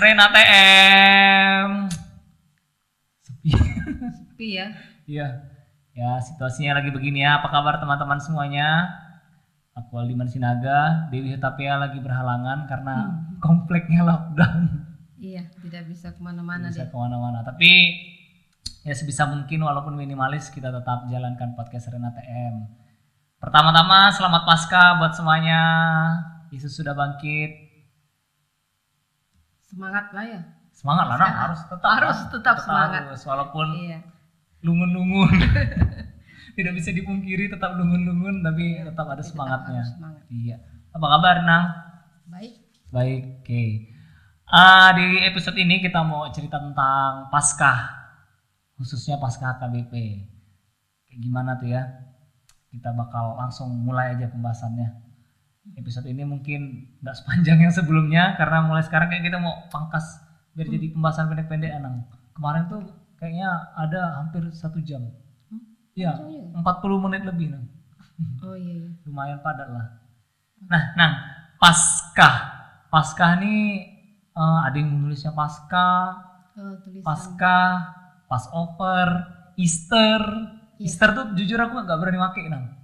lagi di podcast Rena TM. Sepi. Sepi ya. Iya. Ya, situasinya lagi begini ya. Apa kabar teman-teman semuanya? Aku Aldiman Sinaga, Dewi Hutapea lagi berhalangan karena Hmm. kompleknya lockdown. Iya, tidak bisa ke mana-mana bisa ke mana-mana. Tapi ya sebisa mungkin walaupun minimalis kita tetap jalankan podcast Rena TM. Pertama-tama selamat Pasca buat semuanya. Yesus sudah bangkit. Semangat lah ya. Semangat lah, Nak. harus tetap Harus Nak. tetap semangat. harus, walaupun Iya. lungun-lungun. Tidak bisa dipungkiri tetap lungun-lungun tapi tetap ada Tetap semangatnya. harus semangat. Iya. Apa kabar, Nang? Baik. Baik, oke. Ah, di episode ini kita mau cerita tentang Paskah, khususnya Paskah KBP. Kayak gimana tuh ya? Kita bakal langsung mulai aja pembahasannya. Episode ini mungkin nggak sepanjang yang sebelumnya karena mulai sekarang kayak kita mau pangkas biar jadi pembahasan pendek-pendek Anang. Kemarin tuh kayaknya ada hampir satu jam. Hmm? Iya, Panjang 40 menit lebih Nang. Oh iya, iya. lumayan padat lah. Nah, Nang, Paskah. Paskah ini eh, ada yang menulisnya Paskah, Oh, tulisan. Paskah, Passover, Easter. Iya. Easter tuh jujur aku nggak berani pakai Nang.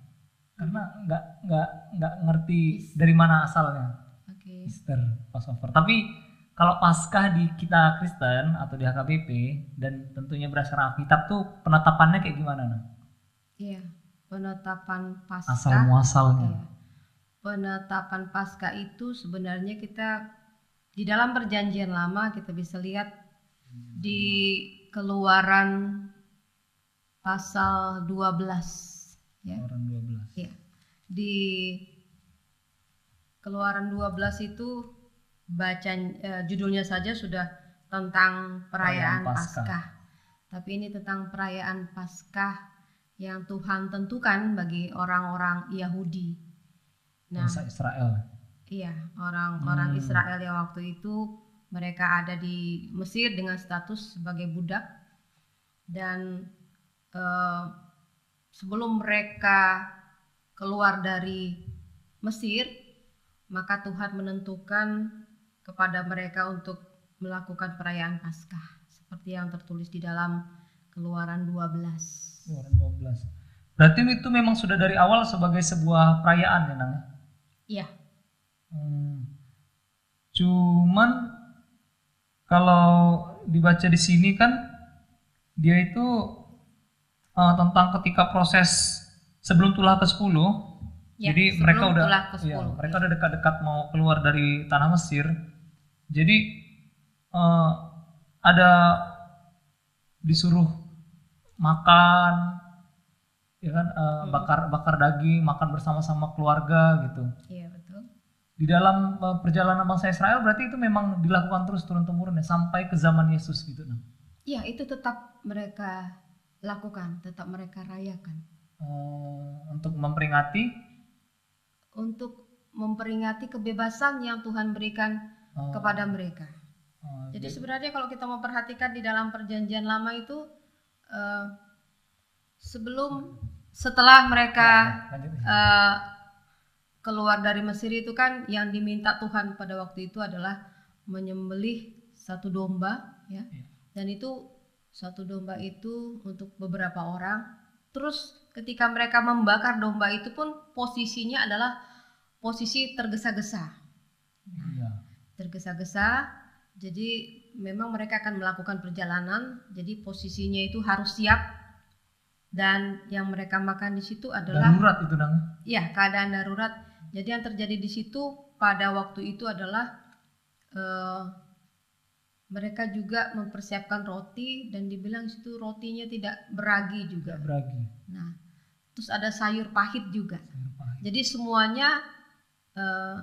Karena nggak nggak nggak ngerti dari mana asalnya Oke. Easter, Passover. Tapi kalau Paskah di kita Kristen atau di HKBP dan tentunya berdasarkan Alkitab tuh penetapannya kayak gimana Nang? Iya. Penetapan pasca. Asal muasalnya. Iya. Penetapan pasca itu sebenarnya kita di dalam perjanjian lama kita bisa lihat di keluaran pasal 12 ya. Orang 12. Iya. Di Keluaran 12 itu baca eh, judulnya saja sudah tentang perayaan Paskah. Paskah. Tapi ini tentang perayaan Paskah yang Tuhan tentukan bagi orang-orang Yahudi. Nah, Bangsa Israel. iya, orang-orang Hmm. Israel yang waktu itu mereka ada di Mesir dengan status sebagai budak dan eh, sebelum mereka keluar dari Mesir, maka Tuhan menentukan kepada mereka untuk melakukan perayaan Paskah seperti yang tertulis di dalam Keluaran 12. Keluaran 12. Berarti itu memang sudah dari awal sebagai sebuah perayaan ya Nang? Iya, Hmm. Cuman kalau dibaca di sini kan dia itu eh, tentang ketika proses sebelum tulah ke-10 Ya, jadi mereka udah tulah ke-10, iya, mereka iya. udah dekat-dekat mau keluar dari tanah Mesir. Jadi eh, ada disuruh makan ya kan eh, Hmm. bakar bakar daging, makan bersama-sama keluarga gitu. iya betul. Di dalam eh, perjalanan bangsa Israel berarti itu memang dilakukan terus turun temurun ya sampai ke zaman Yesus gitu nah. Iya, itu tetap mereka lakukan, tetap mereka rayakan Eh, untuk memperingati untuk memperingati kebebasan yang Tuhan berikan eh, kepada mereka. eh, Jadi jadi- sebenarnya kalau kita memperhatikan di dalam perjanjian lama itu eh, sebelum setelah mereka eh, keluar dari Mesir itu kan yang diminta Tuhan pada waktu itu adalah menyembelih satu domba ya. Iya. Dan itu satu domba itu untuk beberapa orang. Terus ketika mereka membakar domba itu pun posisinya adalah posisi tergesa-gesa Iya. tergesa-gesa. Jadi memang mereka akan melakukan perjalanan. Jadi posisinya itu harus siap. Dan yang mereka makan di situ adalah Darurat itu nang. ya keadaan darurat. Jadi yang terjadi di situ pada waktu itu adalah eh, mereka juga mempersiapkan roti dan dibilang di situ rotinya tidak beragi juga. Tidak beragi. Nah, terus ada sayur pahit juga. Sayur pahit. Jadi semuanya eh,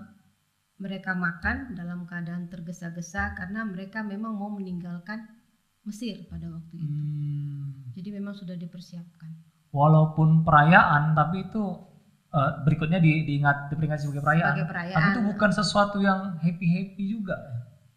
mereka makan dalam keadaan tergesa-gesa karena mereka memang mau meninggalkan Mesir pada waktu itu. Hmm. Jadi memang sudah dipersiapkan. Walaupun perayaan tapi itu eh, berikutnya di, diingat diperingati sebagai perayaan. Sebagai perayaan. Tapi itu bukan sesuatu yang happy happy juga.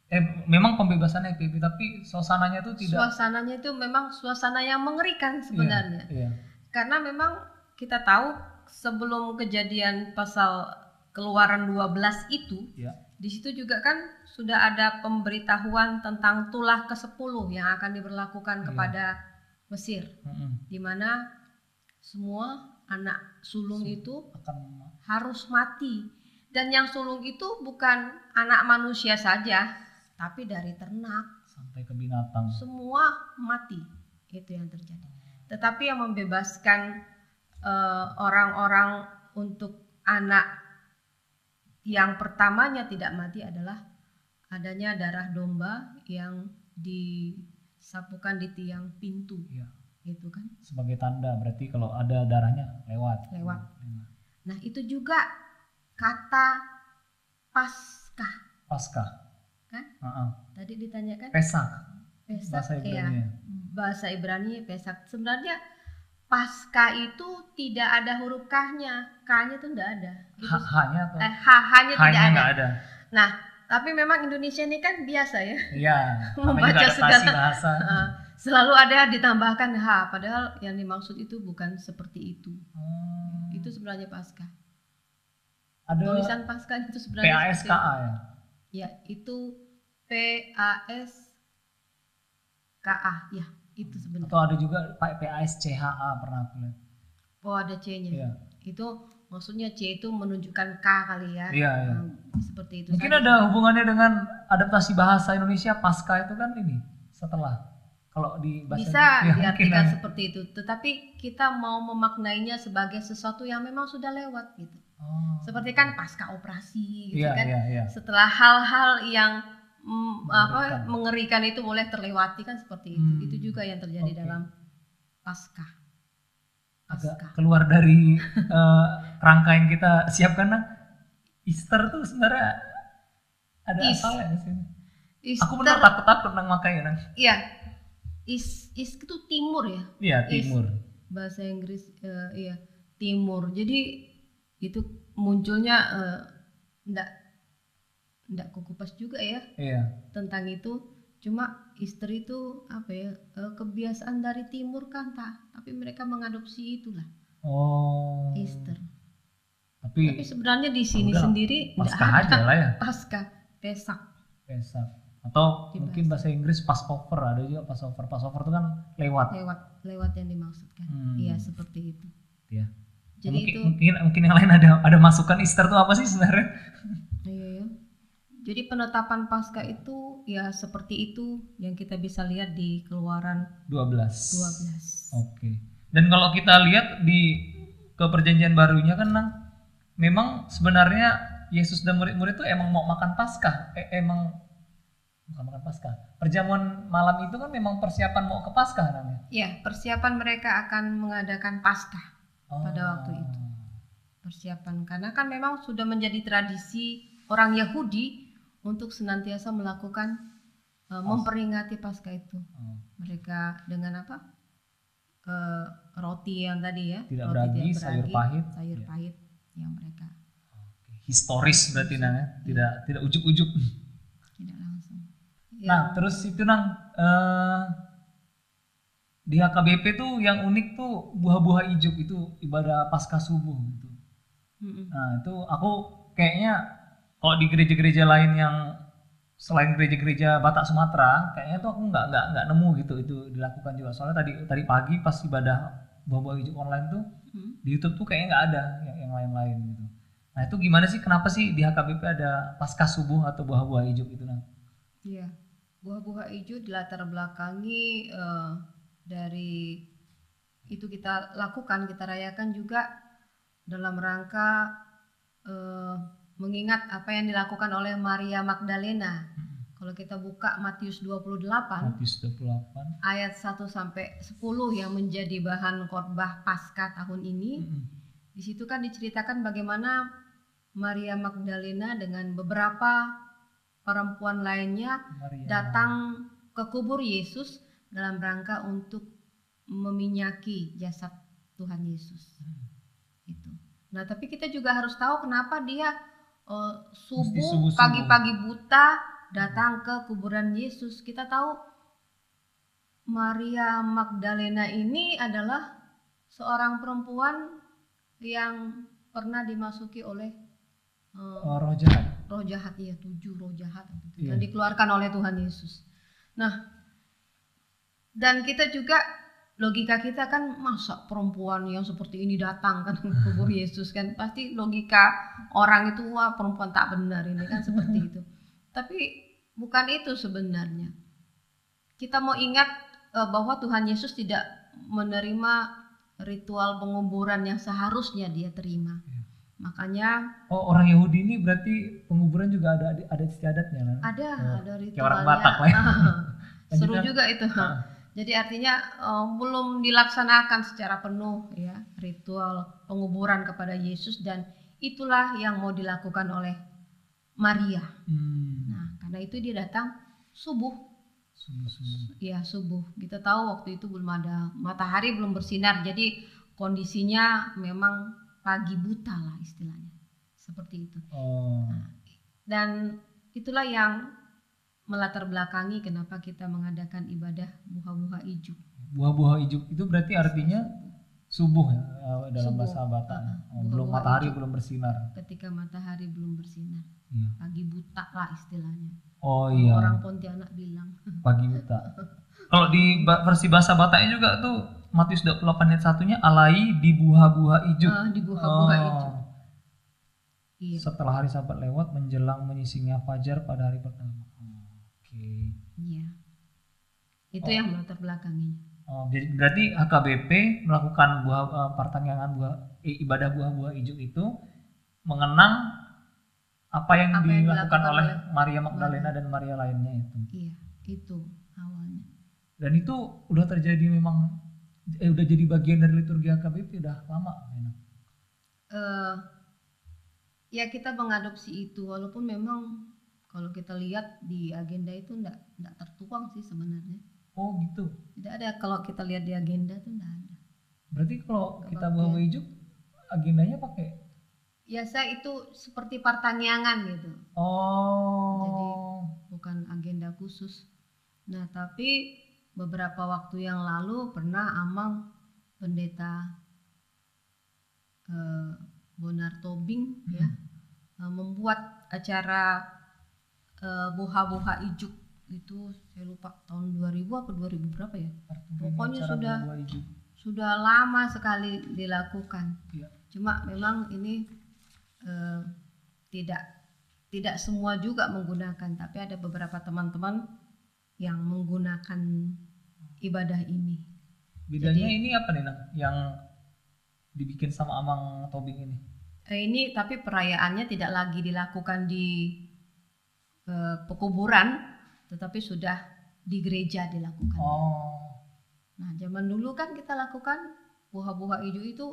Eh memang pembebasan happy happy tapi suasananya tuh tidak. Suasananya itu memang suasana yang mengerikan sebenarnya. Iya. Karena memang kita tahu sebelum kejadian pasal Keluaran 12 itu Iya. Di situ juga kan sudah ada pemberitahuan tentang tulah ke-10 yang akan diberlakukan Iya. kepada Mesir Mm-mm. di mana semua anak sulung itu akan harus mati. Dan yang sulung itu bukan anak manusia saja, tapi dari ternak, sampai ke binatang. semua mati. Itu yang terjadi. Tetapi yang membebaskan eh, orang-orang untuk anak yang pertamanya tidak mati adalah adanya darah domba yang disapukan di tiang pintu Iya. gitu kan Sebagai tanda berarti kalau ada darahnya lewat. Lewat. Lewat. nah itu juga kata paskah Paskah. Kan? Heeh. tadi ditanyakan Pesak. pesak Bahasa ya Ibrani. bahasa Ibrani pesak sebenarnya pasca itu tidak ada huruf k-nya k-nya tuh tidak ada itu Ha- Hanya atau eh, h-nya tidak ada ada. nah tapi memang Indonesia ini kan biasa ya Iya. Membaca segala- bahasa. Eh, selalu ada ditambahkan h padahal yang dimaksud itu bukan seperti itu Hmm. itu sebenarnya pasca ada tulisan pasca itu sebenarnya PASKA ya. ya itu P A S K A ya itu sebenarnya Atau ada juga Pak PASCHA pernah aku lihat. oh ada C-nya Iya. itu maksudnya C itu menunjukkan K kali ya Iya, iya. Hmm, seperti itu Mungkin ada hubungannya dengan adaptasi bahasa Indonesia pasca itu kan ini setelah kalau di bahasa bisa ya, diartikan ada. seperti itu tetapi kita mau memaknainya sebagai sesuatu yang memang sudah lewat gitu Oh. seperti kan pasca operasi gitu Iya, kan iya, iya. setelah hal-hal yang apa Mengerikan. mengerikan itu boleh terlewati kan seperti itu Hmm. itu juga yang terjadi Oke. dalam pasca Agak pasca keluar dari eh, kerangka yang kita siapkan nah. Easter tuh sebenarnya ada Is. asalnya di sini. Easter, Aku benar takut-takut nang makanya nang. iya is is itu timur ya Iya, timur. bahasa Inggris eh, iya timur jadi itu munculnya ndak ndak kukupas juga ya Iya. tentang itu cuma Easter itu apa ya eh, kebiasaan dari timur kan tak tapi mereka mengadopsi itulah Oh. Easter Tapi tapi sebenarnya di sini Udah, sendiri pasca aja ada lah ya. pasca pesak Pesak. Atau Di mungkin bahasa Inggris Passover ada juga Passover. Passover itu kan lewat. lewat lewat yang dimaksudkan Hmm. iya seperti itu Ya. jadi mungkin, itu mungkin mungkin yang lain ada ada masukan Easter tuh apa sih sebenarnya? Iya ya. Jadi penetapan pasca itu ya seperti itu yang kita bisa lihat di Keluaran 12. 12. Oke. Dan kalau kita lihat di ke perjanjian barunya kan Nang, memang sebenarnya Yesus dan murid-murid itu emang mau makan Paskah. Eh, emang bukan makan Paskah. Perjamuan malam itu kan memang persiapan mau ke Paskah namanya. Ya, persiapan mereka akan mengadakan pasca Oh. Pada waktu itu. persiapan karena kan memang sudah menjadi tradisi orang Yahudi untuk senantiasa melakukan uh, memperingati pasca itu. Oh. Mereka dengan apa? Eh, roti yang tadi ya, Tidak roti beragi, sayur pahit. sayur Ya. pahit yang mereka Oke. Historis berarti Nang ya. Tidak tidak ujuk-ujuk. tidak langsung. Nah, Yang- terus itu nang eh, di HKBP tuh yang unik tuh buah-buah ijuk itu ibadah pasca subuh gitu. Mm-mm. Nah, itu aku kayaknya kalau di gereja-gereja lain yang selain gereja-gereja Batak Sumatera, kayaknya tuh aku nggak nggak nggak nemu gitu itu dilakukan juga. Soalnya tadi tadi pagi pas ibadah buah-buah ijuk online tuh Mm. di YouTube tuh kayaknya nggak ada yang, yang lain-lain gitu. Nah, itu gimana sih? Kenapa sih di HKBP ada pasca subuh atau buah-buah ijuk itu nang? Iya, buah-buah hijau dilatar belakangi eh, dari itu kita lakukan, kita rayakan juga dalam rangka eh, mengingat apa yang dilakukan oleh Maria Magdalena. Kalau kita buka Matius 28 Matius 28. ayat 1 sampai 10 yang menjadi bahan khotbah Paskah tahun ini, Mm-mm. di situ kan diceritakan bagaimana Maria Magdalena dengan beberapa perempuan lainnya Maria. datang ke kubur Yesus dalam rangka untuk meminyaki jasad Tuhan Yesus. Hmm. Itu. Nah, tapi kita juga harus tahu kenapa dia eh, subuh pagi-pagi buta datang ke kuburan Yesus. Kita tahu Maria Magdalena ini adalah seorang perempuan yang pernah dimasuki oleh eh, Oh, roh jahat. roh jahat iya tujuh roh jahat. Iya. yang dikeluarkan oleh Tuhan Yesus. Nah, dan kita juga logika kita kan masa perempuan yang seperti ini datang kan ke kubur Yesus kan pasti logika orang itu wah perempuan tak benar ini kan seperti itu. Tapi bukan itu sebenarnya. Kita mau ingat eh, bahwa Tuhan Yesus tidak menerima ritual penguburan yang seharusnya dia terima. Iya. Makanya Oh orang Yahudi ini berarti penguburan juga ada ada istiadatnya kan? ada Oh, ada kayak ritualnya. orang Batak lah ya. Seru juga itu. Ah. Jadi artinya eh, belum dilaksanakan secara penuh ya ritual penguburan kepada Yesus dan itulah yang mau dilakukan oleh Maria. Hmm. Nah, karena itu dia datang subuh, Sungguh-sungguh. ya subuh. Kita tahu waktu itu belum ada matahari belum bersinar, jadi kondisinya memang pagi buta lah istilahnya, seperti itu. Oh. Dan itulah yang melatar belakangi kenapa kita mengadakan ibadah buha-buha ijuk. Buah-buah hijau itu berarti artinya subuh ya eh, dalam Subuh. bahasa Batak. Oh, buah-buah belum matahari hijau. belum bersinar. Ketika matahari belum bersinar, Iya. pagi buta lah istilahnya. Oh iya. Orang Pontianak bilang. pagi buta. Kalau di versi bahasa Bataknya juga tuh Matius 28 ayat satunya alai di buah-buah ijuk. Ah, di buha-buha Oh. ijuk. Iya, Setelah hari sabat lewat menjelang menyisingnya fajar pada hari pertama. Oke. iya. Itu Oh. yang melatar belakanginya. Oh, jadi berarti HKBP melakukan buah eh, pertanyaan buah ibadah buah-buah ijuk itu mengenang apa yang Apa yang dilakukan dilakukan oleh Maria Magdalena dan Maria lainnya itu. Iya, itu awalnya. Dan itu udah terjadi memang eh udah jadi bagian dari liturgi HKBP udah lama. Eh ya kita mengadopsi itu walaupun memang kalau kita lihat di agenda itu enggak enggak tertuang sih sebenarnya. Oh gitu. Tidak ada kalau kita lihat di agenda tuh enggak ada. Berarti kalau Nggak kita buah-buah ijuk agendanya pakai Biasa itu seperti pertanyaan gitu, Oh. bukan agenda khusus. Nah, tapi beberapa waktu yang lalu pernah Amang pendeta eh, Bonar Tobing ya eh, membuat acara eh, buha-buha ijuk itu saya lupa tahun 2000 apa 2000 berapa ya? Pokoknya sudah-. Sudah lama sekali dilakukan. Iya. Cuma memang ini eh, tidak tidak semua juga menggunakan, tapi ada beberapa teman-teman yang menggunakan ibadah ini. Bedanya Jadi- ini apa nih, Nang? Yang dibikin sama Amang Tobing ini? Eh, ini tapi perayaannya tidak lagi dilakukan di eh, pekuburan, tetapi sudah di gereja dilakukan. Oh, Nah, zaman dulu kan kita lakukan buah-buah hijau itu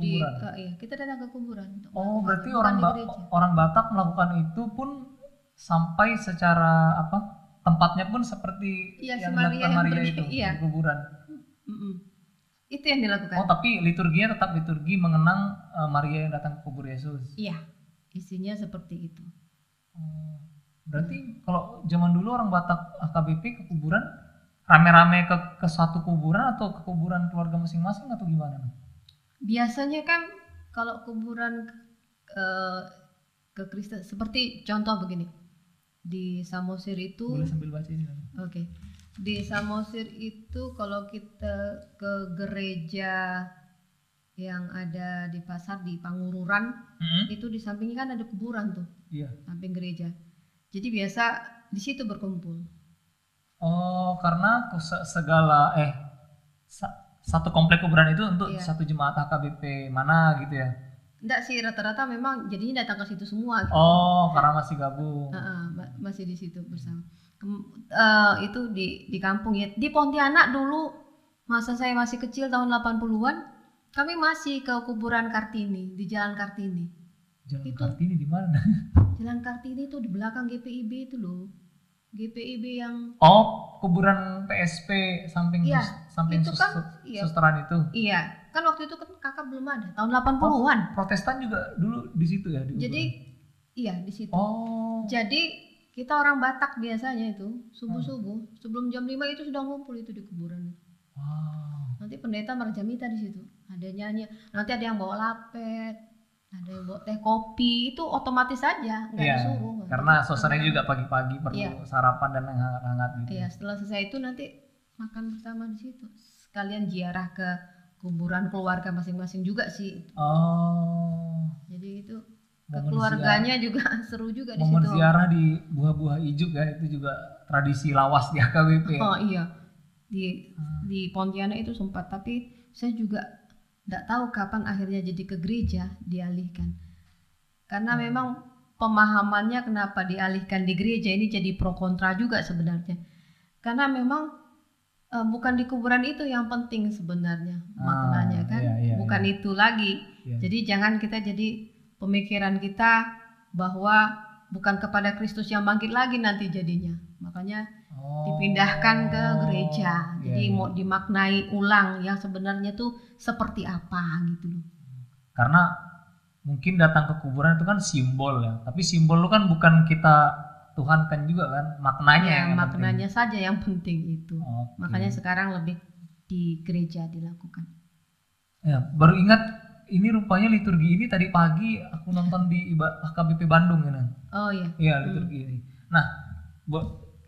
di kekuburan. eh, iya, kita datang ke kuburan. untuk Oh, berarti orang di ba- orang Batak melakukan itu pun sampai secara apa? Tempatnya pun seperti Iya, yang Maria dilakukan yang Maria itu iya. di kuburan. Mm-mm. Itu yang dilakukan. Oh, tapi liturginya tetap liturgi mengenang eh, Maria yang datang ke kubur Yesus. Iya, isinya seperti itu. Oh, berarti kalau zaman dulu orang Batak AKBP ke kuburan rame-rame ke ke satu kuburan atau ke kuburan keluarga masing-masing atau gimana? Biasanya kan kalau kuburan eh, ke Kristen seperti contoh begini. Di Samosir itu Boleh sambil baca ini. Oke. Di Samosir itu kalau kita ke gereja yang ada di pasar di Pangururan, Mm-mm. itu di sampingnya kan ada kuburan tuh, Iya. samping gereja. Jadi biasa di situ berkumpul. Oh, karena segala eh sa- satu komplek kuburan itu untuk Iya. satu jemaat AKBP mana gitu ya? Enggak sih rata-rata memang jadinya datang ke situ semua. gitu. Oh, karena masih gabung. Heeh, ma- masih di situ bersama. Eh, itu di di kampung ya. Di Pontianak dulu masa saya masih kecil tahun 80-an, kami masih ke kuburan Kartini di Jalan Kartini. Jalan itu- Kartini di mana? Jalan Kartini itu di belakang GPIB itu loh. GPIB yang Oh, kuburan PSP samping Iya, samping itu sus- kan, iya. susteran itu. iya, kan waktu itu kan kakak belum ada, tahun 80-an. Protestan juga dulu di situ ya di Jadi kuburan? iya di situ. Oh. Jadi kita orang Batak biasanya itu subuh-subuh sebelum jam 5 itu sudah ngumpul itu di kuburan. Wow. Nanti pendeta marjamita di situ. Ada nyanyi, nanti ada yang bawa lapet. Teh kopi itu otomatis saja nggak Iya, disuruh karena suasananya juga pagi-pagi perlu Iya. sarapan dan yang hangat-hangat gitu. Iya, setelah selesai itu nanti makan bersama di situ. Sekalian ziarah ke kuburan keluarga masing-masing juga sih. Oh, Jadi itu ke keluarganya juga seru juga di momen situ. ziarah di buah-buah ijuk ya itu juga tradisi lawas di AKBP. Oh iya. Di Hmm. di Pontianak itu sempat tapi saya juga tidak tahu kapan akhirnya jadi ke gereja dialihkan. Karena Hmm. memang pemahamannya kenapa dialihkan di gereja ini jadi pro kontra juga sebenarnya. Karena memang eh, bukan di kuburan itu yang penting sebenarnya Ah, maknanya kan, iya, iya, bukan itu lagi. Iya. Jadi jangan kita jadi pemikiran kita bahwa bukan kepada Kristus yang bangkit lagi nanti jadinya. Makanya Oh, dipindahkan ke gereja. iya, Jadi iya. mau dimaknai ulang yang sebenarnya tuh seperti apa gitu loh. karena mungkin datang ke kuburan itu kan simbol ya, tapi simbol itu kan bukan kita Tuhan kan juga kan maknanya Ya, yang penting. maknanya saja yang penting itu. Oke. Makanya sekarang lebih di gereja dilakukan. Ya, baru ingat ini rupanya liturgi ini tadi pagi aku nonton di HKBP Bandung ini. Oh iya. Iya liturgi ini. Nah, bu,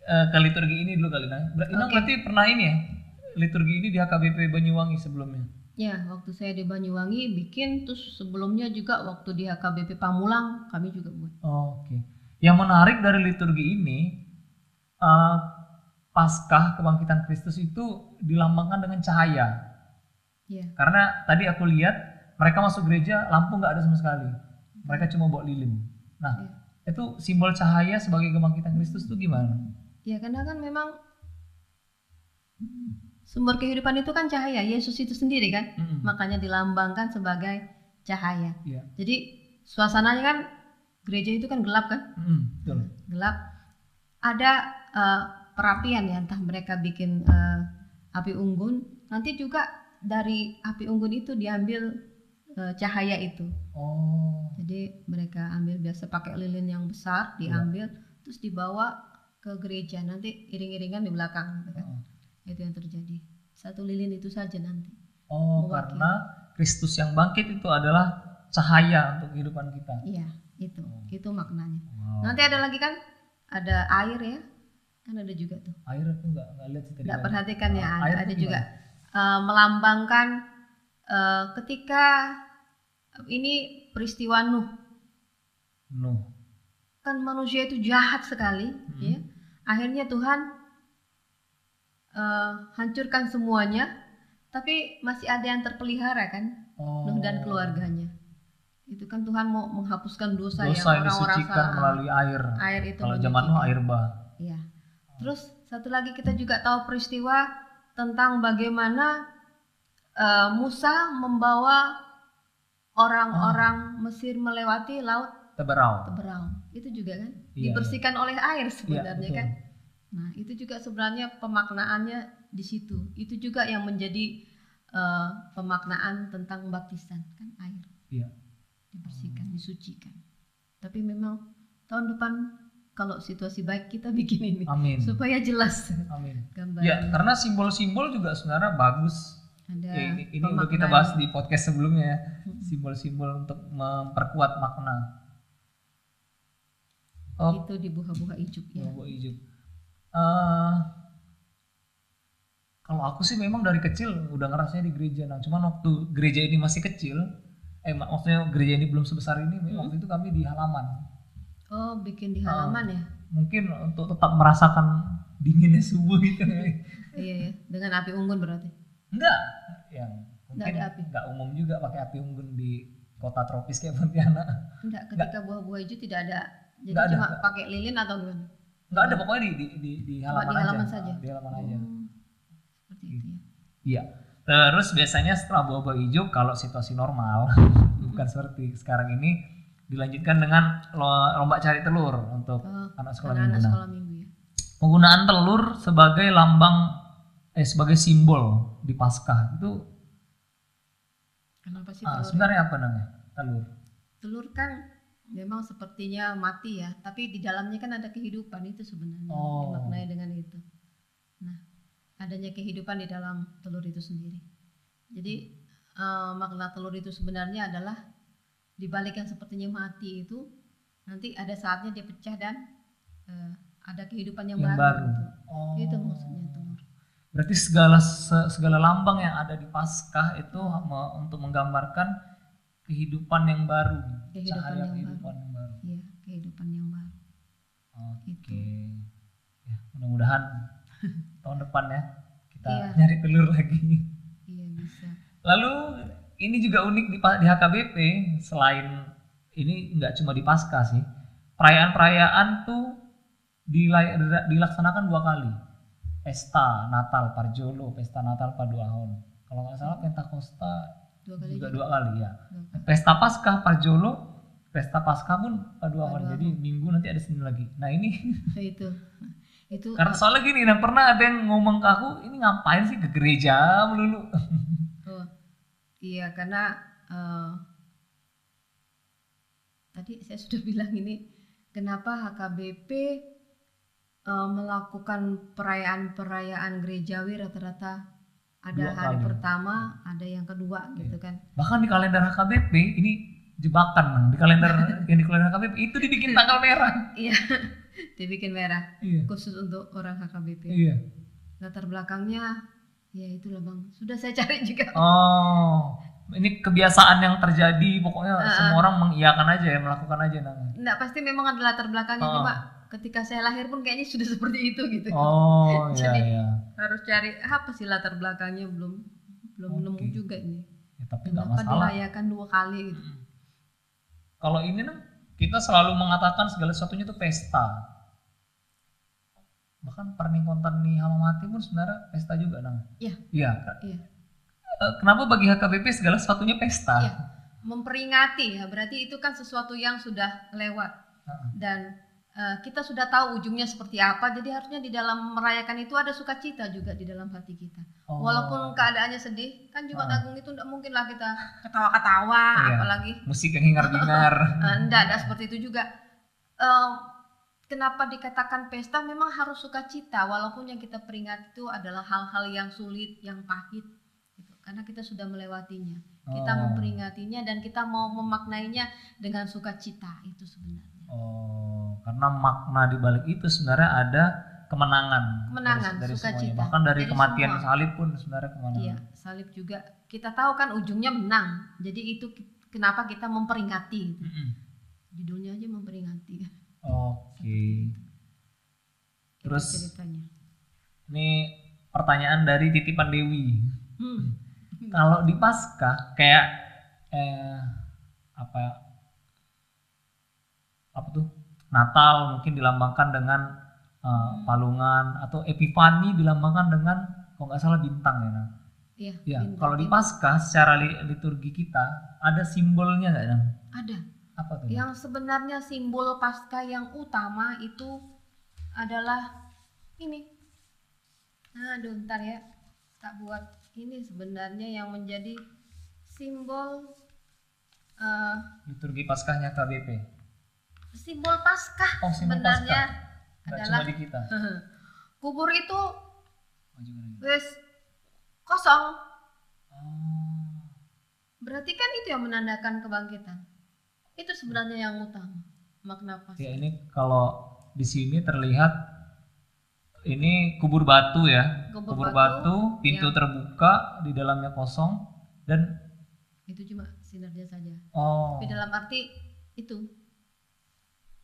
eh, ke liturgi ini dulu kali nah. Ber- Oke. berarti pernah ini ya liturgi ini di HKBP Banyuwangi sebelumnya. Ya, waktu saya di Banyuwangi bikin terus sebelumnya juga waktu di HKBP Pamulang kami juga buat. Oh, Oke. Yang menarik dari liturgi ini eh, Paskah kebangkitan Kristus itu dilambangkan dengan cahaya. Ya. Karena tadi aku lihat mereka masuk gereja lampu nggak ada sama sekali. Mereka cuma bawa lilin. Nah, itu simbol cahaya sebagai kebangkitan Kristus itu gimana? Ya, karena kan memang sumber kehidupan itu kan cahaya, Yesus itu sendiri kan. Mm-mm. Makanya dilambangkan sebagai cahaya. Iya. Jadi suasananya kan gereja itu kan gelap kan? Mm-mm, betul. Gelap. Ada eh, perapian ya, entah mereka bikin eh, api unggun, nanti juga dari api unggun itu diambil eh, cahaya itu. Oh. Jadi mereka ambil biasa pakai lilin yang besar, diambil terus dibawa ke gereja. Nanti iring-iringan di belakang gitu kan. Oh. Itu yang terjadi. Satu lilin itu saja nanti. Oh, Mewakili. karena Kristus yang bangkit itu adalah cahaya untuk kehidupan kita. Iya, itu. Itu maknanya. Wow. Nanti ada lagi kan ada air ya. Kan ada juga tuh. Air aku nggak nggak lihat sih tadi. Nggak kan. perhatikan ya, ada, air ada juga eh, melambangkan eh, ketika ini peristiwa Nuh Nuh. kan manusia itu jahat sekali Hmm. ya akhirnya Tuhan eh, hancurkan semuanya tapi masih ada yang terpelihara kan Oh. Nuh dan keluarganya itu kan Tuhan mau menghapuskan dosa, Dosa yang orang-orang melalui air. air itu Kalau zaman Nuh air bah. Iya. Terus satu lagi kita juga tahu peristiwa tentang bagaimana eh, Musa membawa orang-orang Mesir melewati laut Teberau. Teberau. Itu juga kan Iya, dibersihkan oleh air Iya, sebenarnya betul. kan. Nah, itu juga sebenarnya pemaknaannya di situ. Itu juga yang menjadi eh, pemaknaan tentang baptisan kan air Iya. dibersihkan, disucikan. Tapi memang tahun depan kalau situasi baik kita bikin ini Amin. supaya jelas Amin. gambar Ya, karena simbol-simbol juga sebenarnya bagus. ada Ya, ini ini udah kita bahas di podcast sebelumnya ya. Simbol-simbol untuk memperkuat makna. Oh, itu di buah-buah ijuk ya. Bawa ijuk. Eh, kalau aku sih memang dari kecil udah ngerasanya di gereja. Nah, cuman waktu gereja ini masih kecil, eh mak- maksudnya gereja ini belum sebesar ini, Hmm. waktu itu kami di halaman. Oh, bikin di halaman ya. Mungkin untuk tetap merasakan dinginnya subuh gitu. Iya ya, dengan api unggun berarti. Enggak, yang mungkin Nggak ada api. nggak umum juga pakai api unggun di kota tropis kayak Pontianak. Enggak, ketika buah-buah hijau tidak ada. Jadi Nggak ada, cuma nggak. pakai lilin atau gimana? Enggak ada pokoknya di di di, di halaman, di halaman aja. saja. Di halaman aja. Oh, seperti itu ya. Iya. Terus biasanya setelah buah-buah hijau kalau situasi normal bukan seperti sekarang ini dilanjutkan dengan lo- lomba cari telur untuk Oh, anak sekolah minggu. Nah, sekolah minggu ya. Penggunaan telur sebagai lambang eh sebagai simbol di Paskah itu Kenapa sih ah, telur? sebenarnya apa namanya? Telur. Telur kan memang sepertinya mati ya, tapi di dalamnya kan ada kehidupan itu sebenarnya. Oh. Dimaknai dengan itu. Nah, adanya kehidupan di dalam telur itu sendiri. Jadi eh, makna telur itu sebenarnya adalah di balik yang sepertinya mati itu nanti ada saatnya dia pecah dan eh, ada kehidupan yang, Yang baru, baru. gitu. Oh. Itu maksudnya telur. Berarti segala se- segala lambang yang ada di Paskah itu untuk menggambarkan kehidupan yang baru, Kehidupan cahaya yang kehidupan yang baru. Iya, kehidupan yang baru. Oke. Ya, mudah-mudahan tahun depan ya kita Iya. nyari telur lagi. Iya bisa. Lalu ini juga unik di, di HKBP selain ini nggak cuma di Paskah sih. Perayaan-perayaan tuh dilay- dilaksanakan dua kali. Pesta Natal Parjolo, Pesta Natal Paduahon. Kalau nggak salah Pentakosta Dua kali juga juga. dua kali ya. Dua kali. Pesta Paskah Parjolo, Pesta Paskah pun Paduahon. Paduahon. Jadi minggu nanti ada sini lagi. Nah ini Nah, itu. Itu karena soalnya gini, nah pernah ada yang ngomong ke aku, ini ngapain sih ke gereja melulu? Oh, iya karena eh, tadi saya sudah bilang ini kenapa HKBP eh, melakukan perayaan-perayaan gerejawi rata-rata ada Dua hari kali. pertama, ada yang kedua gitu kan. Bahkan di kalender HKBP ini jebakan, Nang. di kalender yang di kalender HKBP itu dibikin tanggal merah. Iya, dibikin merah Iya. khusus untuk orang HKBP. Iya. Latar belakangnya ya itulah Bang. Sudah saya cari juga. Oh, ini kebiasaan yang terjadi, pokoknya Ah, semua orang mengiyakan aja ya, melakukan aja, Nang. Enggak pasti memang ada latar belakangnya cuma ketika saya lahir pun kayaknya sudah seperti itu gitu. Oh, iya, Jadi- iya. harus cari apa sih latar belakangnya belum belum Oke. nemu juga ini Ya, tapi nggak masalah. dirayakan dua kali gitu Kalau ini Nang, kita selalu mengatakan segala sesuatunya itu pesta. Bahkan pernikahan nih hama mati pun sebenarnya pesta juga, Nang. Iya. Iya. Iya. Eh, Kenapa bagi HKBP segala sesuatunya pesta? Iya. memperingati ya berarti itu kan sesuatu yang sudah lewat dan kita sudah tahu ujungnya seperti apa jadi harusnya di dalam merayakan itu ada sukacita juga di dalam hati kita Oh. walaupun keadaannya sedih kan Jumat Ah. Agung itu tidak mungkin lah kita ketawa-ketawa Iya. apalagi musik yang hingar-bingar. Eh, enggak ada seperti itu juga. Eh, kenapa dikatakan pesta memang harus sukacita walaupun yang kita peringat itu adalah hal-hal yang sulit, yang pahit gitu. Karena kita sudah melewatinya. Kita Oh. memperingatinya dan kita mau memaknainya dengan sukacita itu sebenarnya. Oh, karena makna di balik itu sebenarnya ada kemenangan. Kemenangan, dari, dari sukacita. semuanya. Bahkan dari Dari kematian semua. salib pun sebenarnya kemenangan. Iya, salib juga kita tahu kan ujungnya menang. Jadi itu kenapa kita memperingati. gitu. Mm-mm. Judulnya aja memperingati. Oke. Itu Terus ceritanya. ini pertanyaan dari titipan Dewi. Hmm. Kalau di Paskah kayak eh apa apa tuh Natal mungkin dilambangkan dengan Hmm. palungan atau Epifani dilambangkan dengan kalau nggak salah bintang ya. Nah. Iya, Ya, kalau di Paskah secara li- liturgi kita ada simbolnya nggak Nang? ada. Apa tuh? Yang sebenarnya simbol pasca yang utama itu adalah ini. Nah, aduh, ntar ya. Tak buat ini sebenarnya yang menjadi simbol eh, liturgi Paskahnya KBP. Simbol Paskah Oh, simbol sebenarnya Nggak adalah cuma di kita. kubur itu Oh, wes kosong. Oh. Berarti kan itu yang menandakan kebangkitan. Itu sebenarnya yang utama makna Paskah. Ya ini kalau di sini terlihat ini kubur batu ya. Kubur Kubur, batu, batu, pintu yang- terbuka, di dalamnya kosong dan Itu cuma sinarnya saja. oh Tapi dalam arti itu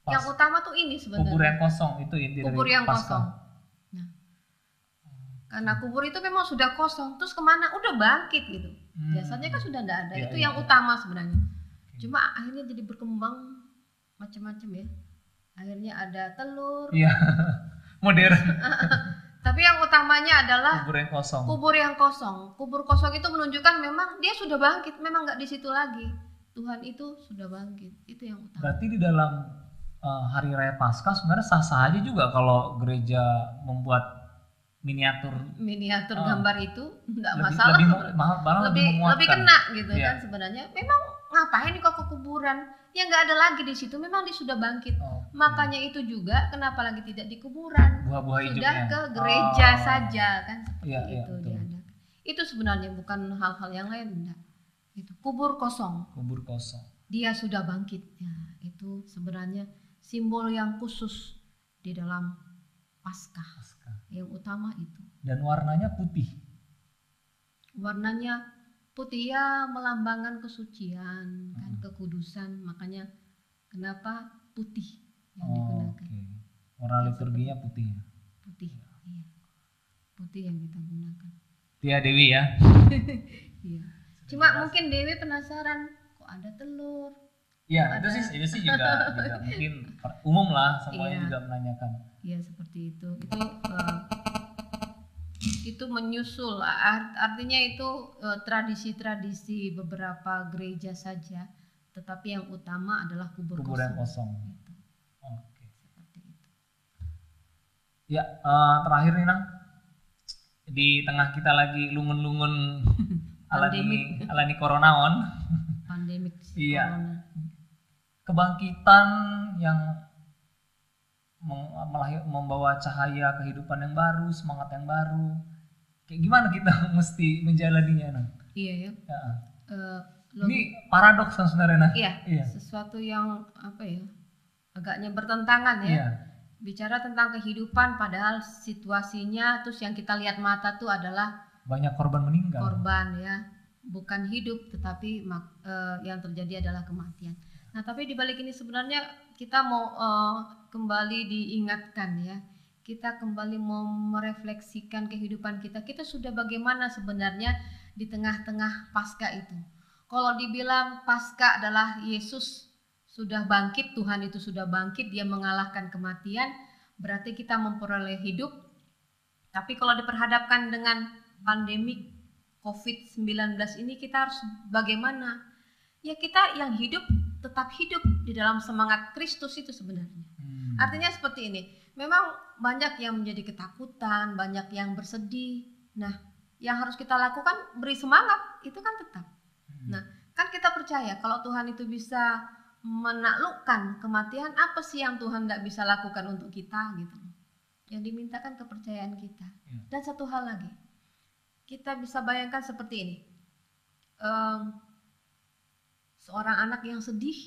pas- yang utama tuh ini kubur sebenarnya yang kosong itu inti kubur dari yang kosong. Nah, karena kubur itu memang sudah kosong, terus ke mana? Udah bangkit gitu. Hmm. Biasanya kan sudah tidak ada. Iya, itu iya, yang iya. utama sebenarnya. Cuma akhirnya jadi berkembang macam-macam ya. Akhirnya ada telur. Iya. Modern. Tapi yang utamanya adalah kubur yang kosong. kubur yang kosong. Kubur kosong itu menunjukkan memang dia sudah bangkit, memang nggak di situ lagi. Tuhan itu sudah bangkit. Itu yang utama. Berarti di dalam uh, hari raya Paskah sebenarnya sah-sah aja juga kalau gereja membuat miniatur Miniatur Ah. gambar itu nggak masalah. lebih mahal malah lebih, lebih lebih kena gitu Iya. kan sebenarnya memang ngapain kok ke kuburan ya nggak ada lagi di situ memang dia sudah bangkit Oh, makanya itu juga kenapa lagi tidak di kuburan buah-buah sudah hijaunya. ke gereja Oh. saja kan seperti Iya, iya, itu betul. diadakan itu sebenarnya bukan hal-hal yang lain enggak itu kubur kosong kubur kosong. dia sudah bangkit. Ya, itu sebenarnya simbol yang khusus di dalam Paskah. Paskah. Yang utama itu. Dan warnanya putih. Warnanya putih ya melambangkan kesucian, kan Hmm. kekudusan. Makanya kenapa putih yang Oh, digunakan? Warna liturginya putih. Putih. Iya. Putih yang kita gunakan. Tia Dewi ya. Iya. Cuma mungkin Dewi penasaran kok ada telur. Iya, itu sih itu sih juga juga mungkin umum lah semuanya Iya. juga menanyakan. Iya seperti itu. Itu eh, itu menyusul Art- artinya itu eh, tradisi-tradisi beberapa gereja saja, tetapi yang utama adalah kubur Kuburan kosong. kosong. Gitu, Oke. seperti itu. Ya, eh, terakhir nih Nang. Di tengah kita lagi lungun-lungun alani alani coronaon, Pandemik Iya. corona. Kebangkitan yang membawa cahaya kehidupan yang baru, semangat yang baru. Kayak gimana kita mesti menjalaninya, Nang? Iya ya. Ya. Eh, Ini paradoks kan sebenarnya, Nang. iya, Iya. sesuatu yang apa ya? Agaknya bertentangan ya. Iya. Bicara tentang kehidupan padahal situasinya terus yang kita lihat mata tuh adalah Banyak korban meninggal. korban ya bukan hidup tetapi eh, yang terjadi adalah kematian nah tapi di balik ini sebenarnya kita mau eh, kembali diingatkan ya. Kita kembali mau merefleksikan kehidupan kita. Kita sudah bagaimana sebenarnya di tengah-tengah pasca itu? Kalau dibilang pasca adalah Yesus sudah bangkit Tuhan itu sudah bangkit dia mengalahkan kematian berarti kita memperoleh hidup. Tapi kalau diperhadapkan dengan pandemik COVID-19 ini kita harus bagaimana? Ya kita yang hidup tetap hidup di dalam semangat Kristus itu sebenarnya. Hmm. Artinya seperti ini. Memang banyak yang menjadi ketakutan, banyak yang bersedih. Nah, yang harus kita lakukan beri semangat itu kan tetap. Hmm. Nah, kan kita percaya kalau Tuhan itu bisa menaklukkan kematian, apa sih yang Tuhan tidak bisa lakukan untuk kita gitu. Yang dimintakan kepercayaan kita. Iya. Dan satu hal lagi, kita bisa bayangkan seperti ini. Em, seorang anak yang sedih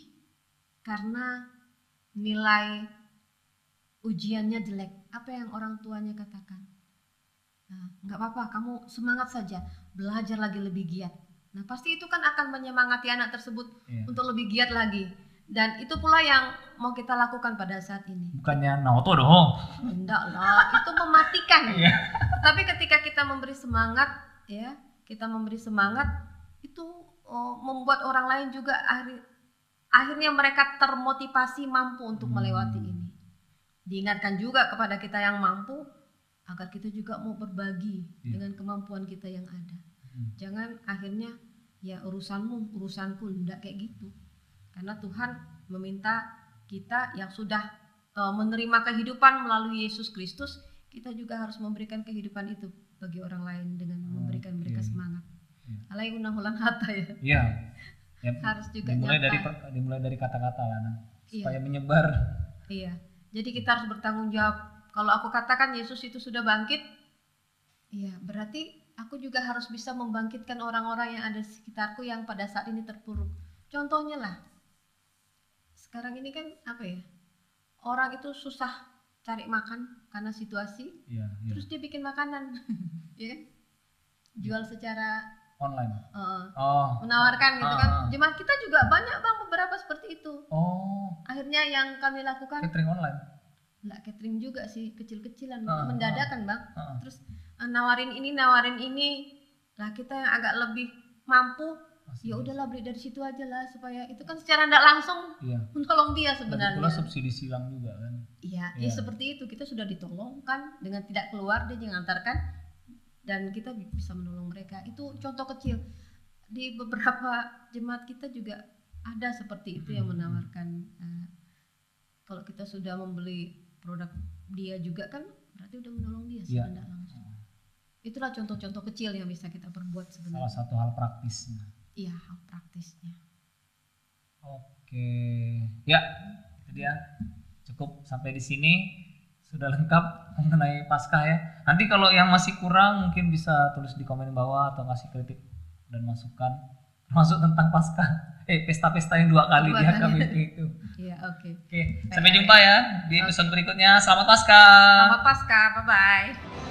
karena nilai ujiannya jelek. Apa yang orang tuanya katakan? Nah, nggak apa-apa, kamu semangat saja, belajar lagi lebih giat. Nah, pasti itu kan akan menyemangati anak tersebut Iya. untuk lebih giat lagi. Dan itu pula yang mau kita lakukan pada saat ini. Bukannya Naoto dong. Enggak lah, itu mematikan. Iya. Tapi ketika kita memberi semangat, ya, kita memberi semangat, itu membuat orang lain juga akhir- akhirnya mereka termotivasi mampu untuk Hmm. melewati ini. Diingatkan juga kepada kita yang mampu agar kita juga mau berbagi Iya. dengan kemampuan kita yang ada. Hmm. Jangan akhirnya ya urusanmu, urusanku enggak kayak gitu. Karena Tuhan meminta kita yang sudah eh, menerima kehidupan melalui Yesus Kristus, kita juga harus memberikan kehidupan itu bagi orang lain dengan Oh, memberikan mereka iya. semangat. Iya. Alai unang-ulang hata ya. Iya. Ya, Harus juga dimulai nyata. dari dimulai dari kata-kata lah, Nang. Iya. supaya menyebar. Iya. Jadi kita harus bertanggung jawab. Kalau aku katakan Yesus itu sudah bangkit, iya, berarti aku juga harus bisa membangkitkan orang-orang yang ada di sekitarku yang pada saat ini terpuruk. Contohnya lah, sekarang ini kan apa ya? Orang itu susah cari makan karena situasi, Iya, iya. terus dia bikin makanan, ya kan? Jual secara Online. eh, Oh. menawarkan gitu kan. Ah. Jemaat kita juga banyak bang beberapa seperti itu. Oh, Akhirnya yang kami lakukan catering online. nggak catering juga sih kecil-kecilan Ah, mendadakan bang ah. terus eh, nawarin ini nawarin ini lah kita yang agak lebih mampu ya udahlah beli dari situ aja lah supaya itu kan secara tidak langsung Iya. menolong dia Lagi sebenarnya pula subsidi silang juga kan. iya Iya. ya seperti itu kita sudah ditolong kan dengan tidak keluar dia yang antarkan dan kita bisa menolong mereka. Itu contoh kecil. Di beberapa jemaat kita juga ada seperti itu yang Hmm. menawarkan eh, kalau kita sudah membeli produk dia juga kan berarti udah menolong dia secara tidak langsung. Itulah contoh-contoh kecil yang bisa kita perbuat Salah sebenarnya satu hal praktisnya. iya hal praktisnya. Oke, ya itu dia. Cukup sampai di sini sudah lengkap mengenai Paskah ya. Nanti kalau yang masih kurang mungkin bisa tulis di komen bawah atau kasih kritik dan masukan termasuk tentang Paskah. eh pesta-pesta yang dua kali Dua di. HKBP itu. Iya, oke. Oke, sampai jumpa ya di episode berikutnya. Selamat Paskah. Selamat Pasca, bye bye.